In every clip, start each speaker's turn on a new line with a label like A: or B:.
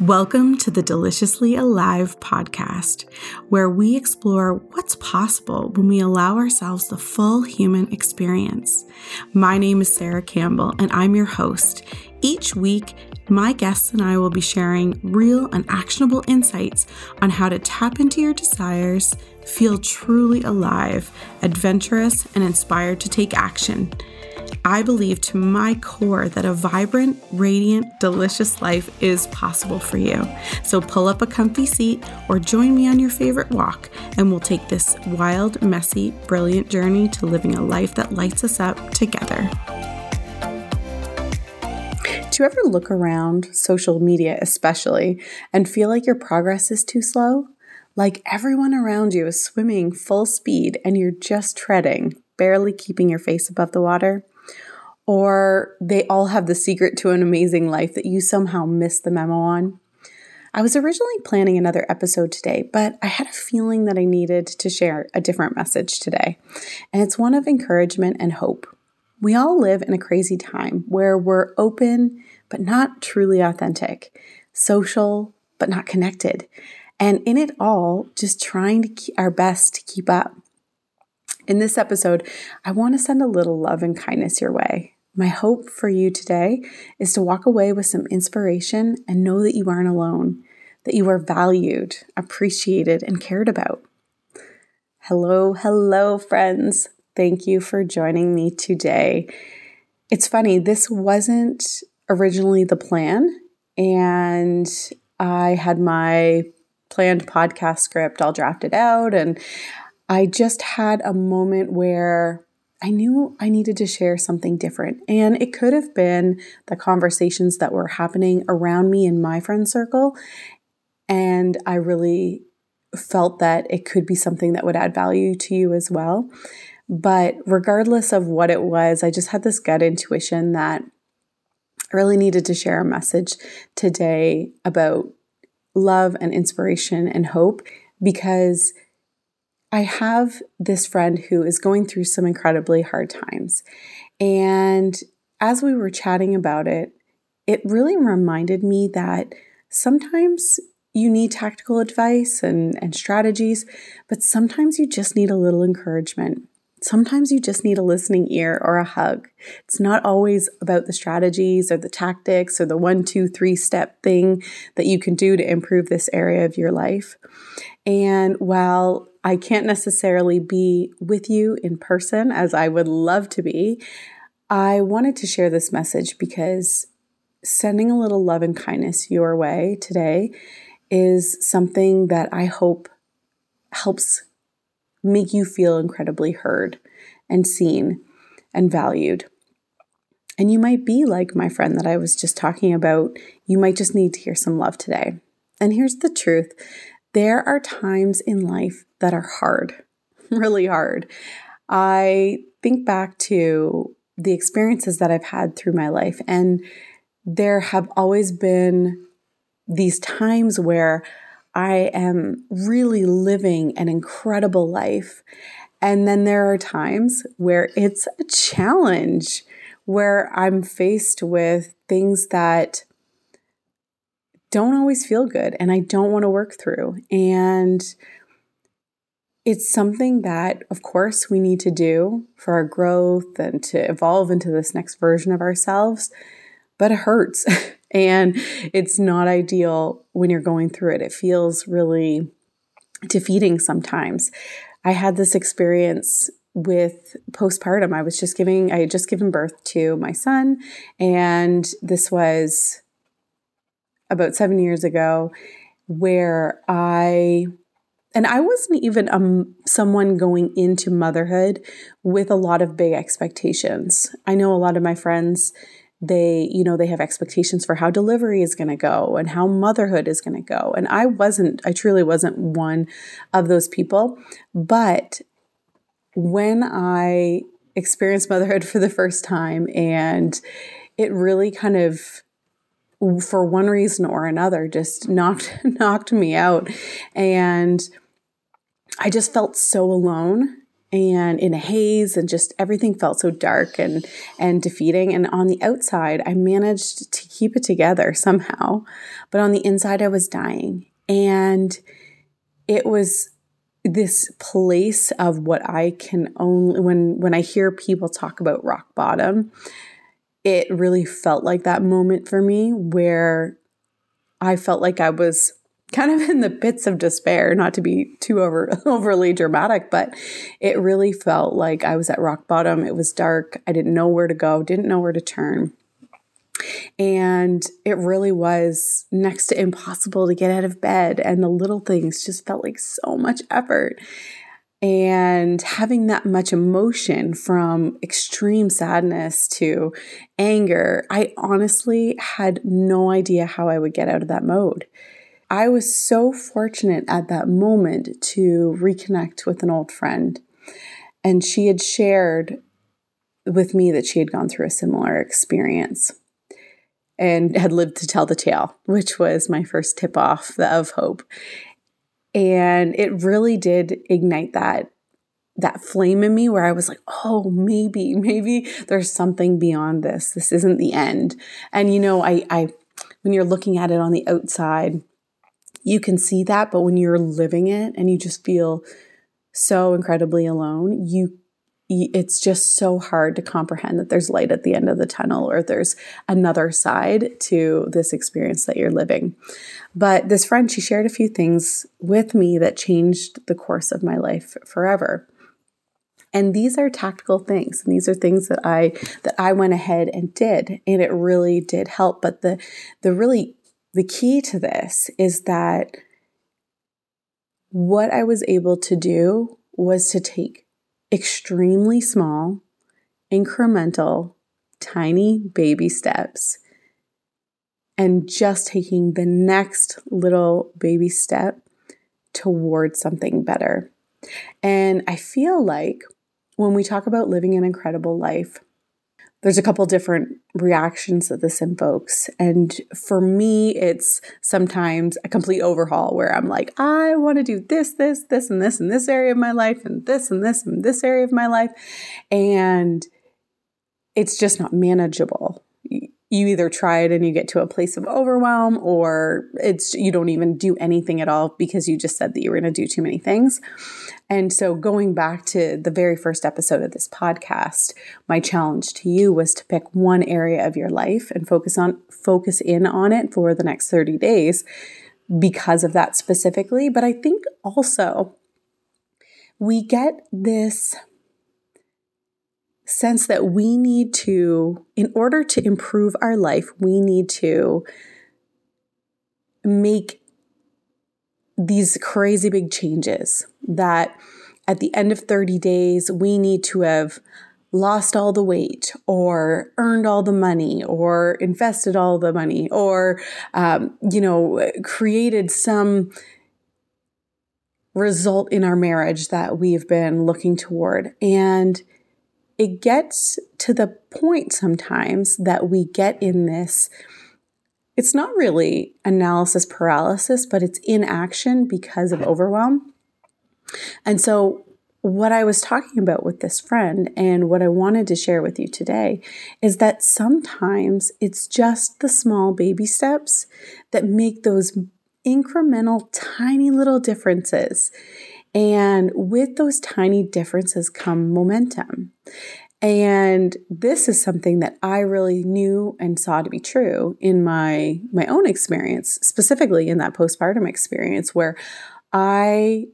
A: Welcome to the Deliciously Alive podcast, where we explore what's possible when we allow ourselves the full human experience. My name is Sarah Campbell, and I'm your host. Each week, my guests and I will be sharing real and actionable insights on how to tap into your desires, feel truly alive, adventurous, and inspired to take action. I believe to my core that a vibrant, radiant, delicious life is possible for you. So pull up a comfy seat or join me on your favorite walk, and we'll take this wild, messy, brilliant journey to living a life that lights us up together. Do you ever look around, social media especially, and feel like your progress is too slow? Like everyone around you is swimming full speed and you're just treading, barely keeping your face above the water? Or they all have the secret to an amazing life that you somehow missed the memo on. I was originally planning another episode today, but I had a feeling that I needed to share a different message today, and it's one of encouragement and hope. We all live in a crazy time where we're open but not truly authentic, social but not connected, and in it all, just trying to keep our best to keep up. In this episode, I want to send a little love and kindness your way. My hope for you today is to walk away with some inspiration and know that you aren't alone, that you are valued, appreciated, and cared about. Hello, hello, friends. Thank you for joining me today. It's funny, this wasn't originally the plan, and I had my planned podcast script all drafted out, and I just had a moment where I knew I needed to share something different. And it could have been the conversations that were happening around me in my friend circle. And I really felt that it could be something that would add value to you as well. But regardless of what it was, I just had this gut intuition that I really needed to share a message today about love and inspiration and hope because I have this friend who is going through some incredibly hard times. And as we were chatting about it, it really reminded me that sometimes you need tactical advice and, and strategies, but sometimes you just need a little encouragement. Sometimes you just need a listening ear or a hug. It's not always about the strategies or the tactics or the one, two, three step thing that you can do to improve this area of your life. And while I can't necessarily be with you in person as I would love to be, I wanted to share this message because sending a little love and kindness your way today is something that I hope helps make you feel incredibly heard and seen and valued. And you might be like my friend that I was just talking about. You might just need to hear some love today. And here's the truth there are times in life that are hard, really hard. I think back to the experiences that I've had through my life, and there have always been these times where I am really living an incredible life. And then there are times where it's a challenge, where I'm faced with things that don't always feel good and I don't want to work through. And it's something that, of course, we need to do for our growth and to evolve into this next version of ourselves, but it hurts. and it's not ideal when you're going through it. It feels really defeating sometimes. I had this experience with postpartum. I was just giving, I had just given birth to my son, and this was about seven years ago where I and I wasn't even um, someone going into motherhood with a lot of big expectations. I know a lot of my friends, they, you know, they have expectations for how delivery is going to go and how motherhood is going to go. And I wasn't, I truly wasn't one of those people. But when I experienced motherhood for the first time and it really kind of for one reason or another just knocked knocked me out. And I just felt so alone and in a haze and just everything felt so dark and and defeating. And on the outside I managed to keep it together somehow but on the inside I was dying. And it was this place of what I can only when when I hear people talk about rock bottom it really felt like that moment for me where I felt like I was kind of in the pits of despair, not to be too over overly dramatic, but it really felt like I was at rock bottom. It was dark. I didn't know where to go, didn't know where to turn. And it really was next to impossible to get out of bed. And the little things just felt like so much effort. And having that much emotion from extreme sadness to anger, I honestly had no idea how I would get out of that mode. I was so fortunate at that moment to reconnect with an old friend. And she had shared with me that she had gone through a similar experience and had lived to tell the tale, which was my first tip off of hope. And it really did ignite that that flame in me where I was like, oh, maybe, maybe there's something beyond this. This isn't the end. And you know, I I when you're looking at it on the outside, you can see that, but when you're living it and you just feel so incredibly alone, you it's just so hard to comprehend that there's light at the end of the tunnel or there's another side to this experience that you're living. But this friend, she shared a few things with me that changed the course of my life forever. And these are tactical things. And these are things that I that I went ahead and did. And it really did help. But the the really the key to this is that what I was able to do was to take extremely small, incremental, tiny baby steps and just taking the next little baby step towards something better. And I feel like when we talk about living an incredible life, there's a couple different reactions that this invokes. And for me, it's sometimes a complete overhaul where I'm like, I want to do this, this, this, and this in this area of my life, and this and this and this area of my life. And it's just not manageable you either try it and you get to a place of overwhelm or it's you don't even do anything at all because you just said that you were going to do too many things. And so going back to the very first episode of this podcast, my challenge to you was to pick one area of your life and focus on focus in on it for the next 30 days because of that specifically, but I think also we get this sense that we need to, in order to improve our life, we need to make these crazy big changes that at the end of 30 days, we need to have lost all the weight or earned all the money or invested all the money or, um, you know, created some result in our marriage that we've been looking toward. And it gets to the point sometimes that we get in this. It's not really analysis paralysis, but it's inaction because of overwhelm. And so, what I was talking about with this friend and what I wanted to share with you today is that sometimes it's just the small baby steps that make those incremental, tiny little differences and with those tiny differences come momentum. And this is something that I really knew and saw to be true in my my own experience, specifically in that postpartum experience where I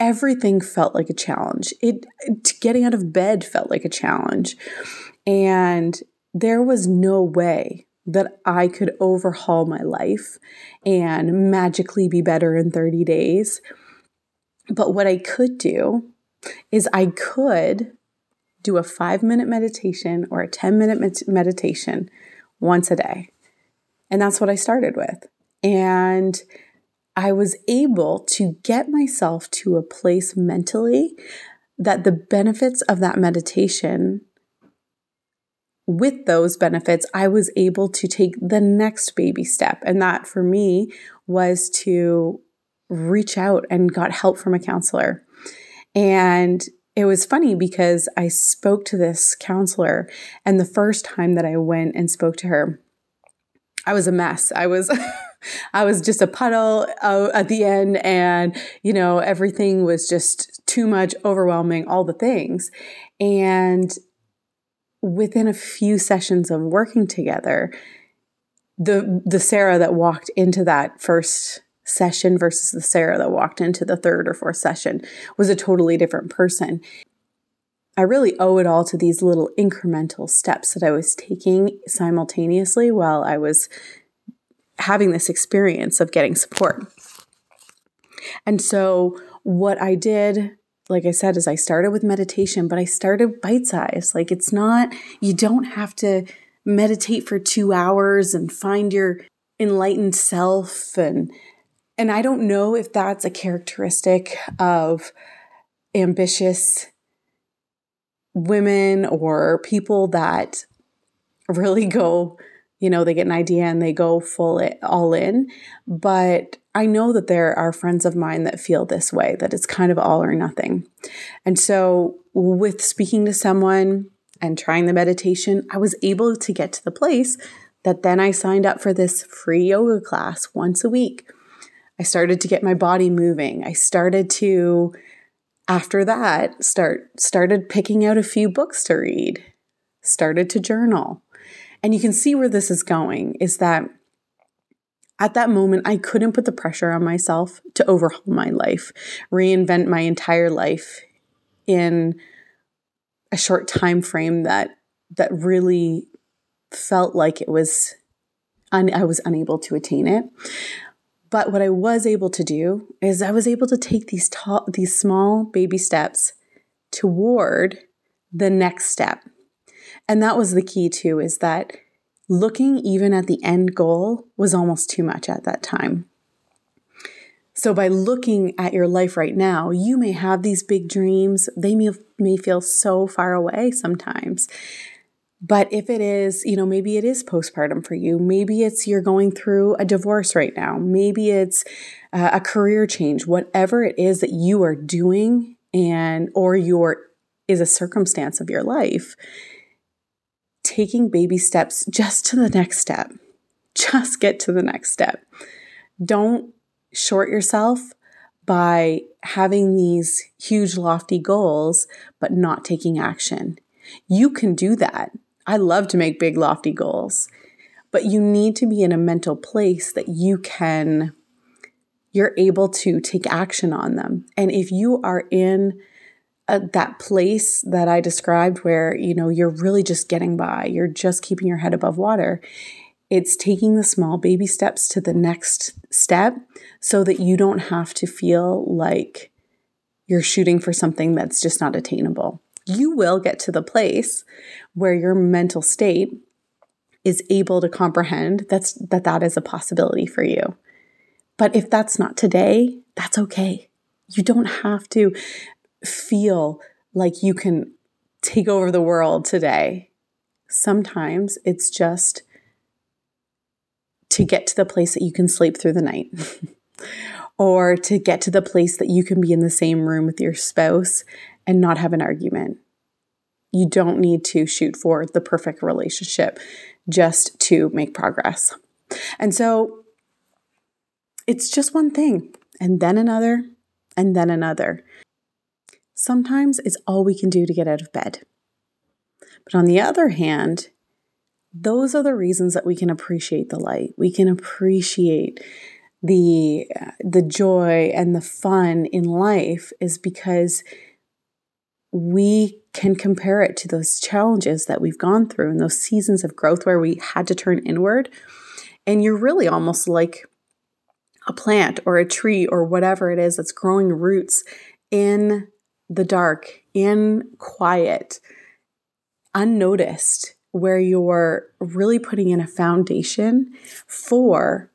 A: everything felt like a challenge. It getting out of bed felt like a challenge. And there was no way that I could overhaul my life and magically be better in 30 days but what I could do is I could do a five minute meditation or a 10 minute med- meditation once a day. And that's what I started with. And I was able to get myself to a place mentally that the benefits of that meditation, with those benefits, I was able to take the next baby step. And that for me was to reach out and got help from a counselor. And it was funny because I spoke to this counselor, and the first time that I went and spoke to her, I was a mess. I was. I was just a puddle uh, at the end, and you know, everything was just too much, overwhelming, all the things. And within a few sessions of working together, the the Sarah that walked into that first session versus the Sarah that walked into the third or fourth session was a totally different person. I really owe it all to these little incremental steps that I was taking simultaneously while I was having this experience of getting support. And so, what I did, like I said, is I started with meditation, but I started bite size. Like, it's not, you don't have to meditate for two hours and find your enlightened self and and I don't know if that's a characteristic of ambitious women or people that really go, you know, they get an idea and they go full it, all in. But I know that there are friends of mine that feel this way, that it's kind of all or nothing. And so, with speaking to someone and trying the meditation, I was able to get to the place that then I signed up for this free yoga class once a week. I started to get my body moving. I started to after that start started picking out a few books to read. Started to journal. And you can see where this is going is that at that moment I couldn't put the pressure on myself to overhaul my life, reinvent my entire life in a short time frame that that really felt like it was un- I was unable to attain it. But what I was able to do is I was able to take these these small baby steps toward the next step. And that was the key too is that looking even at the end goal was almost too much at that time. So by looking at your life right now, you may have these big dreams. They may, may feel so far away sometimes. But if it is, you know, maybe it is postpartum for you. Maybe it's you're going through a divorce right now. Maybe it's uh, a career change. Whatever it is that you are doing and or your is a circumstance of your life, taking baby steps just to the next step. Just get to the next step. Don't short yourself by having these huge lofty goals but not taking action. You can do that. I love to make big, lofty goals, but you need to be in a mental place that you can, you're able to take action on them. And if you are in a, that place that I described where, you know, you're really just getting by, you're just keeping your head above water, it's taking the small baby steps to the next step so that you don't have to feel like you're shooting for something that's just not attainable you will get to the place where your mental state is able to comprehend that's that that is a possibility for you. But if that's not today, that's okay. You don't have to feel like you can take over the world today. Sometimes it's just to get to the place that you can sleep through the night. or to get to the place that you can be in the same room with your spouse and not have an argument. You don't need to shoot for the perfect relationship just to make progress. And so it's just one thing, and then another, and then another. Sometimes it's all we can do to get out of bed. But on the other hand, those are the reasons that we can appreciate the light. We can appreciate the uh, the joy and the fun in life is because we can compare it to those challenges that we've gone through and those seasons of growth where we had to turn inward. And you're really almost like a plant or a tree or whatever it is that's growing roots in the dark, in quiet, unnoticed, where you're really putting in a foundation for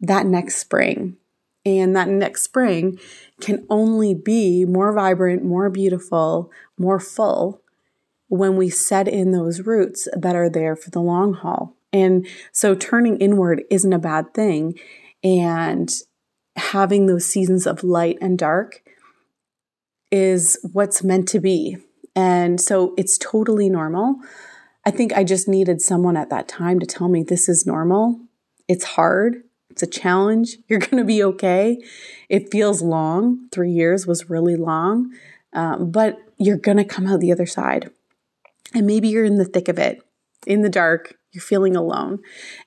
A: that next spring. And that next spring can only be more vibrant, more beautiful, more full when we set in those roots that are there for the long haul. And so turning inward isn't a bad thing. And having those seasons of light and dark is what's meant to be. And so it's totally normal. I think I just needed someone at that time to tell me this is normal. It's hard. It's a challenge. You're going to be okay. It feels long. Three years was really long, um, but you're going to come out the other side. And maybe you're in the thick of it, in the dark, you're feeling alone.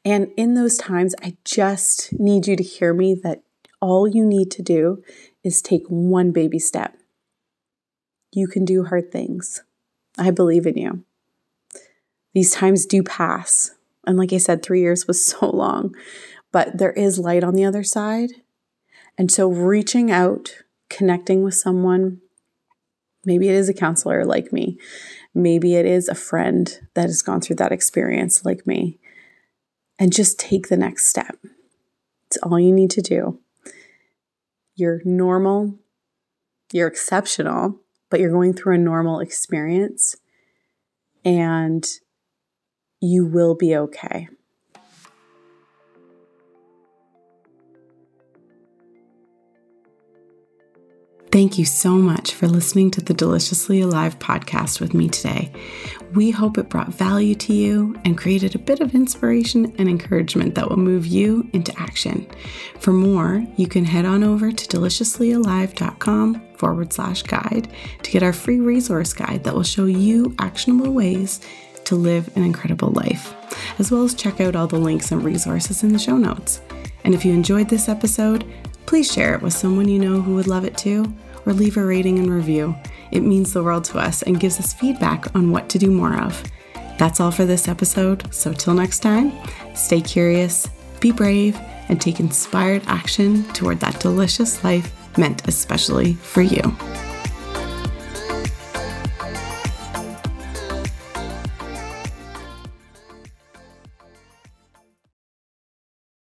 A: And in those times, I just need you to hear me that all you need to do is take one baby step. You can do hard things. I believe in you. These times do pass. And like I said, three years was so long, but there is light on the other side. And so reaching out, connecting with someone, maybe it is a counselor like me, maybe it is a friend that has gone through that experience like me, and just take the next step. It's all you need to do. You're normal, you're exceptional, but you're going through a normal experience and you will be okay. Thank you so much for listening to the Deliciously Alive podcast with me today. We hope it brought value to you and created a bit of inspiration and encouragement that will move you into action. For more, you can head on over to deliciouslyalive.com forward slash guide to get our free resource guide that will show you actionable ways to live an incredible life, as well as check out all the links and resources in the show notes. And if you enjoyed this episode, please share it with someone you know who would love it too, or leave a rating and review. It means the world to us and gives us feedback on what to do more of. That's all for this episode, so till next time, stay curious, be brave, and take inspired action toward that delicious life meant especially for you.